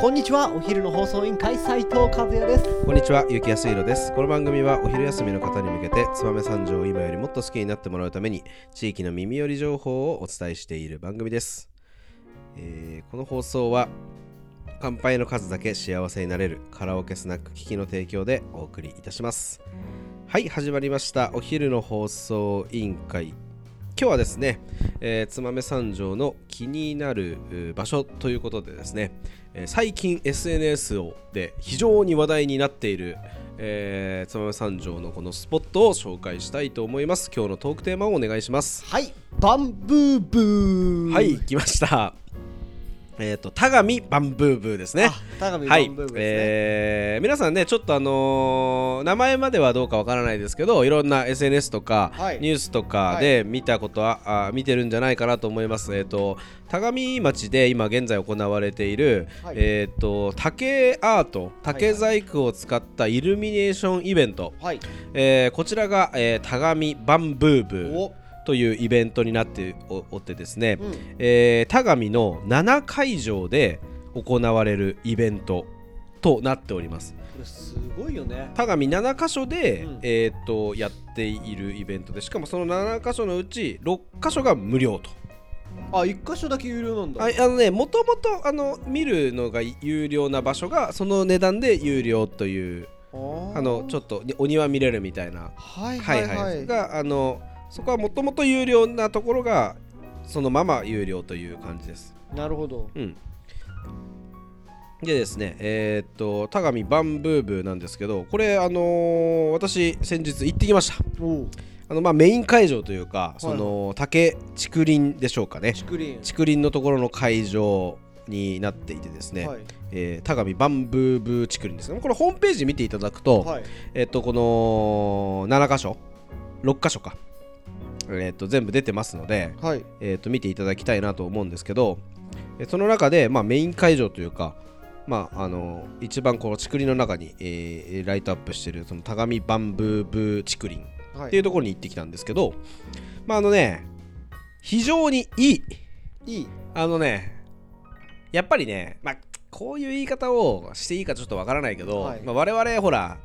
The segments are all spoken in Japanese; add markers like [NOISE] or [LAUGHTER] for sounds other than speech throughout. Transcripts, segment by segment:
こんにちはお昼の放送委員会斉藤和也ですこんにちは、ゆきやすいろです。この番組はお昼休みの方に向けて、燕三条を今よりもっと好きになってもらうために、地域の耳寄り情報をお伝えしている番組です。えーこの放送は、乾杯の数だけ幸せになれるカラオケスナック機器の提供でお送りいたします。はい、始まりました。お昼の放送委員会。今日はですね、えー、燕三条の気になる場所ということでですね、えー最近 SNS をで非常に話題になっている、えー、燕三条のこのスポットを紹介したいと思います。今日のトークテーマをお願いします。はいバンブーブー。はい来ましたえっ、と田上バンブーブーですね。あ田上バはいンブーブーですね、えー皆さんねちょっとあのー名前まではどうかわからないですけどいろんな SNS とか、はい。ニュースとかで見たことは、あ見てるんじゃないかなと思います。えっ、と田上町で今現在行われている、はい。えっ、と竹アート竹細工を使ったイルミネーションイベント、はい。えーこちらが、えー田上バンブーブー。おというイベントになっておおってですね、うん。えー田上の7会場で行われるイベントとなっております。これすごいよね。田上7箇所で、うん。えー、とやっているイベントでしかもその7箇所のうち6箇所が無料と。あ一箇所だけ有料なんだ。ああのねもともとあの見るのが有料な場所がその値段で有料というああのちょっっとお庭見れるみたいなはいははいいは、はい。いがあのそこはもともと有料なところがそのまま有料という感じです。なるほど。うん。でですねえーっと田上バンブーブーなんですけどこれあのー私先日行ってきました。あのまあメイン会場というか、いその竹竹林でしょうかね。竹林。竹林のところの会場になっていてですね、はい。えー田上バンブーブー竹林ですね。これホームページ見ていただくと、はい。えっとこの7箇所6箇所か、えっと全部出てますので、はい。えっと見ていただきたいなと思うんですけどえその中で、まあ、メイン会場というかまあ、あの一番この竹林の中に、えーライトアップしているその田上バンブーブー竹林はい。っていうところに行ってきたんですけど、まああのね非常にいい。いい。あのねやっぱりね、まあ、こういう言い方をしていいかちょっとわからないけど、はい。まあ、我々ほら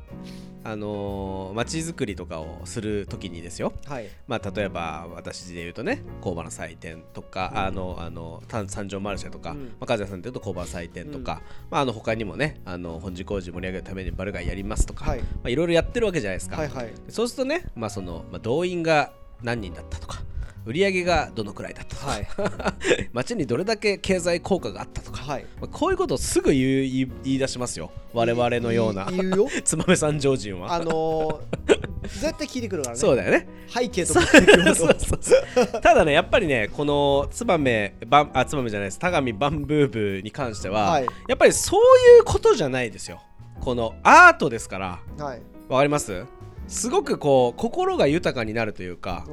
あのー、街づくりとかをするときにですよ、はい。まあ、例えば私で言うとね工場の祭典とか、あのあの三三条マルシェとか、うん。まあ、和也さんで言うと工場の祭典とか、まあ、あの他にもねあの本寺工事盛り上げるためにバルガイやりますとか、はい。まあ、いろいろやってるわけじゃないですか、はいはい。そうするとね、まあそのまあ、動員が何人だったとか売り上げがどのくらいだったと。か、はい。[LAUGHS] 街にどれだけ経済効果があったとか、はい。まあこういうことをすぐ言い言い出しますよ。我々のような。言うよ。燕三条人は。あのー絶対聞いてくるからね。そうだよね。背景とか聞いてくるそうそうそう。ただねやっぱりねこの燕バンあ燕じゃないです。田上バンブーブーに関しては、はい。やっぱりそういうことじゃないですよ。このアートですから。はい。わかります？すごくこう心が豊かになるというか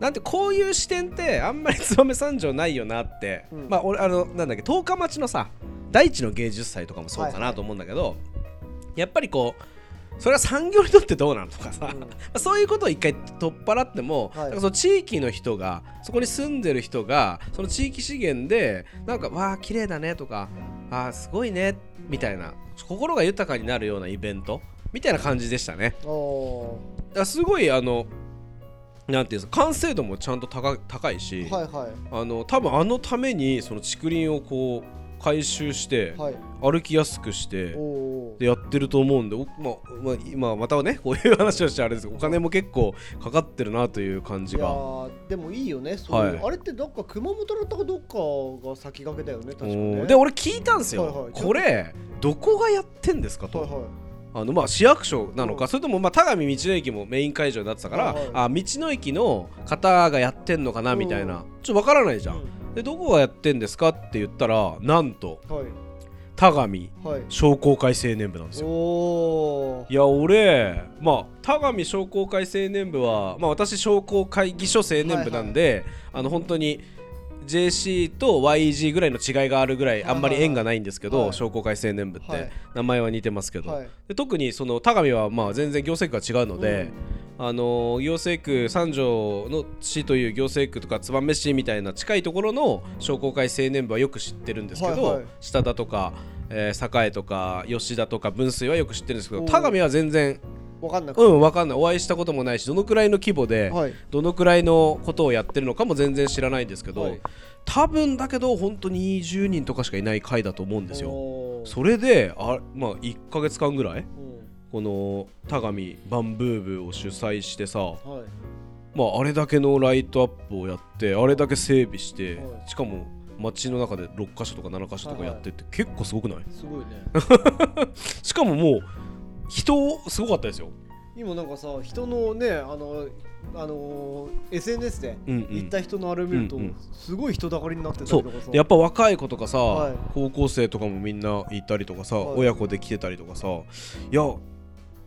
なんてこういう視点ってあんまり燕三条ないよなって、うん。まあ俺あのなんだっけ十日町のさ大地の芸術祭とかもそうかはいはないと思うんだけど、やっぱりこうそれは産業にとってどうなのとかさ、うん。まあそういうことを一回取っ払っても、はい。その地域の人がそこに住んでる人がその地域資源でなんかわあ綺麗だねとかあーすごいねみたいな心が豊かになるようなイベントみたいな感じでしたね。おだからすごいあのなんていうんですか完成度もちゃんと高高いし、ーはいはあの多分あのためにその竹林をこう回収していはい。歩きやすくしてでやってると思うんで、おまあまあ、今またねこういう話をしてあれですけどお金も結構かかってるなという感じいやが。ーでもいいよねそういう、はい。あれってどっか熊本だったかどっかが先駆けだよね確かおねーで俺聞いたんですよ、はいはい。これどこがやってんですかと、はいはいあのまあ市役所なのか、うん。それともまあ田上道の駅もメイン会場になってたから、あ道の駅の方がやってんのかなみたいな、うん。ちょっとわからないじゃん、うん。でどこがやってんですかって言ったらなんとはい。田上はい。商工会青年部なんですよ。いや俺まあ田上商工会青年部はまあ私商工会議所青年部なんで、あの本当に JC と YG ぐらいの違いがあるぐらいあんまり縁がないんですけど、はい。商工会青年部っはい。て名前は似てますけど、はい。で特にその田上はまあ全然業績が違うので、あの行政区三条の市という行政区とか燕市みたいな近いところの商工会青年部はよく知ってるんですけど、はいはい。下田とか、えー栄とか吉田とか分水はよく知ってるんですけど田上は全然わかんなくて。うん分かんない。お会いしたこともないしどのくらいの規模で、はい。どのくらいのことをやってるのかも全然知らないんですけど、はい。多分だけど本当に20人とかしかいない会だと思うんですよ。それであ、まあ、1ヶ月間ぐらいうん。この田上バンブー部を主催してさ、はい。まあ、あれだけのライトアップをやってあれだけ整備して、はい。しかも街の中で6箇所とか7箇所とかやってって、結構すごくない？すごいね。[LAUGHS] しかももう人すごかったですよ。今なんかさ人のねあのあのー SNS で行った人のあれを見ると、うんうん。すごい人だかりになってたりそうとかさ。でやっぱ若い子とかさ、はい。高校生とかもみんないたりとかさ、はい。親子で来てたりとかさいや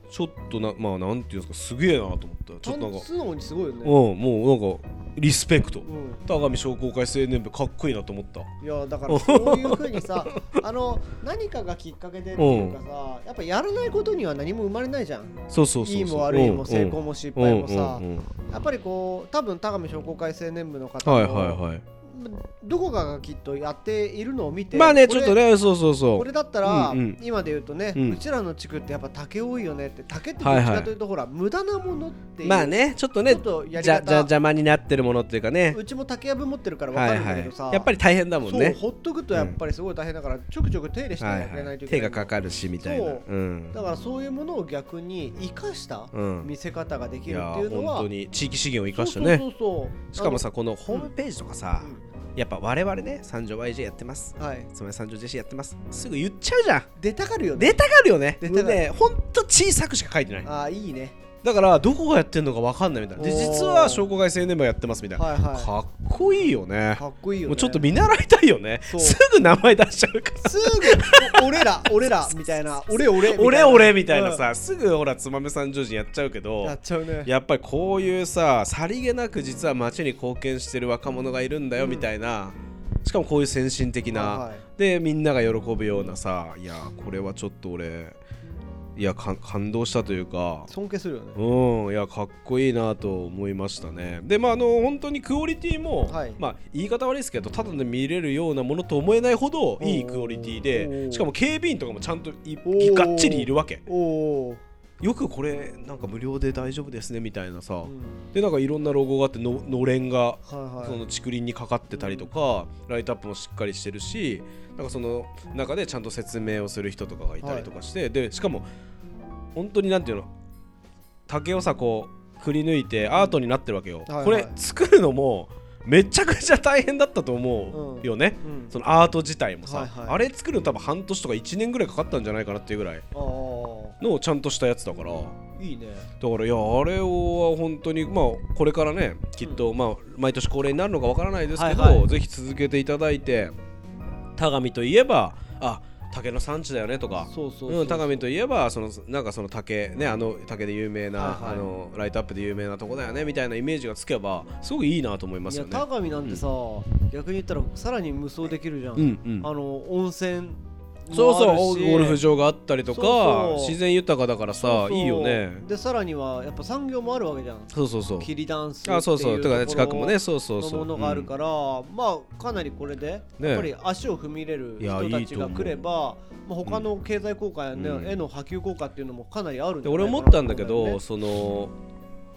ちょっとなまあなんていうんですかすげえなと思った。ちょっとなんかと素直にすごいよね、うんもうなんかリスペクト。うん。田上商工会青年部かっこいいなと思った。いやだからそういうふうにさ [LAUGHS] あの何かがきっかけでっていうかさ、やっぱやらないことには何も生まれないじゃん。そうそうそういいも悪いもうん成功も失敗もさ。うんうんうんやっぱりこう多分田上商工会青年部の方も、はいはいはいどこかがきっとやっているのを見てまあねちょっとねそうそうそこれだったら、うんうん。今で言うとね、ううんちらの地区ってやっぱ竹多いよねって竹ってどっちかというと、ほら無駄なものっていううまあねちょっとねじゃじゃ方邪魔になってるものっていうかね。うちも竹やぶ持ってるから分かはいはいるんだけどさ、やっぱり大変だもんそうねほっとくとやっぱりすごい大変だから、ちょくちょく手入れしてあはいはい手げないといけない、がかかるしみたいな。そう。うん。だからそういうものを逆に生かしたうん。見せ方ができるっていうのは、本当に地域資源を生かしてね。そうそうそうしかもさこのホームページとかさあの、やっぱ我々ね三条 YJ やってます。うんはい。つまり三条 JC やってます。すぐ言っちゃうじゃん。出たがるよね。出たがるよね。出たがる。ねほんと小さくしか書いてない。ああいいねだからどこがやってんのか分かんないみたいな。で実は商工会青年部やってますみたいな、はいはい。かっこいいよね。かっこいいよね。もうちょっと見習いたいよね。すぐ名前出しちゃうから。すぐ俺ら俺らみたいな。俺俺俺俺みたいなさ、すぐほらつまめ三条人やっちゃうけうんどやっちゃうね。やっぱりこういうささりげなく実は街に貢献してる若者がいるんだようん。みたいな、しかもこういう先進的な、はいはい。でみんなが喜ぶようなさいやこれはちょっと俺いやか感動したというか。尊敬するよね。うん。いやかっこいいなと思いましたね。でまああの本当にクオリティも、はい。まあ言い方悪いですけどただで見れるようなものと思えないほどいいクオリティおでー。しかも警備員とかもちゃんとがっちりいるわけよくこれなんか無料で大丈夫ですねみたいなさ、ー、うん。でなんかいろんなロゴがあってののれんがはいはい。その竹林にかかってたりとかライトアップもしっかりしてるしなんかその中でちゃんと説明をする人とかがいたりとかして、でしかも本当になんていうの竹をさこうくり抜いてアートになってるわけよ、はいはい。これ作るのもめちゃくちゃ大変だったと思うよね、うん。そのアート自体もさ、はいはい。あれ作るの多分半年とか1年ぐらいかかったんじゃないかなっていうぐらい。あのちゃんとしたやつだから。あいいね。だからいやあれは本当にまあこれからねきっとまあ毎年恒例になるのかわからないですけど、はいはい。ぜひ続けていただいて田上といえばあ竹の産地だよねとか田上といえばそのなんかその竹ねあの竹で有名な、はいはい。あのライトアップで有名なとこだよねみたいなイメージがつけばすごくいいなと思いますよね。いや田上なんてさ、逆に言ったらさらに無双できるじゃん、うんうん。あの温泉そうそうゴルフ場があったりとか自然豊かだからさいいよね。でさらにはやっぱ産業もあるわけじゃん。そうそうそう。霧ダンスあそうそう。とかね近くもねそうそうそう。のものがあるから、まあかなりこれで、ね。やっぱり足を踏み入れる人たちが来ればまあ、他の経済効果や、ねうん。絵の波及効果っていうのもかなりあるんじで俺ゃないかな思ったんだけど、ねその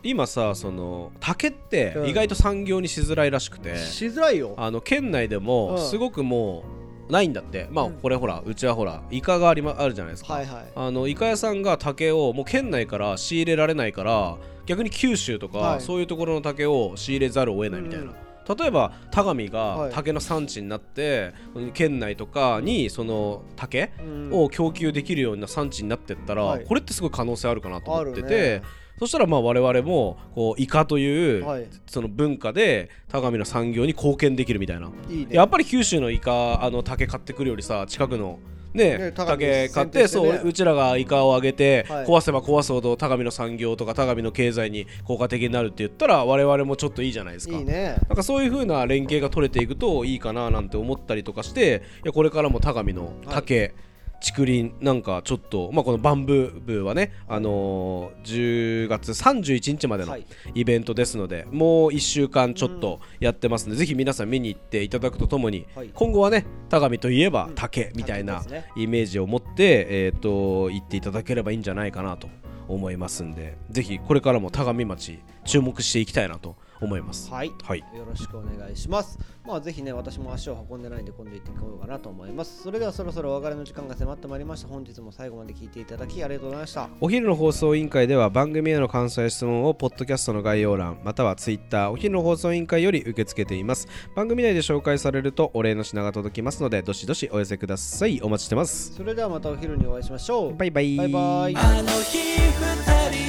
今さその竹ってうん意外と産業にしづらいらしくて、しづらいよ。あの県内でうん。もすごくもうないんだって、まあうん。これほらうちはほらイカがあり、ま、あるじゃないですか、はいはい。あのイカ屋さんが竹をもう県内から仕入れられないから逆に九州とか、はい。そういうところの竹を仕入れざるを得ないみたいな、例えば田上はい。が竹の産地になって、県内とかにその竹うん。を供給できるような産地になってったら、はい。これってすごい可能性あるかなと思ってて、ねそしたらまあ我々もこうイカという、はい。その文化で田上の産業に貢献できるみたいな、いいね。やっぱり九州のイカあの竹買ってくるよりさ近くのね竹買ってね。そううちらがイカをあげて、はい。壊せば壊すほど田上の産業とか田上の経済に効果的になるって言ったら我々もちょっといいじゃないですか。いいね。なんかそういう風な連携が取れていくといいかななんて思ったりとかしていやこれからも田上の竹、竹林なんかちょっと、まあ、このバンブー部はね、あのー10月31日までのはい。イベントですので、もう1週間ちょっとやってますので、ぜひ皆さん見に行っていただくとともに、はい。今後はね田上といえばうん。竹みたいなイメージを持って、えー、と行っていただければいいんじゃないかなと思いますんでぜひこれからも田上町注目していきたいなと思います。はいはいよろしくお願いします。まあぜひね、私も足を運んでないんで今度行ってこようかなと思います。それではそろそろお別れの時間が迫ってまいりました。本日も最後まで聞いていただきありがとうございました。お昼の放送委員会では番組への感想や質問をポッドキャストの概要欄またはツイッターお昼の放送委員会より受け付けています番組内で紹介されるとお礼の品が届きますのでどしどしお寄せくださいお待ちしてますそれではまたお昼にお会いしましょう。バイバイバイバイ。あの日二人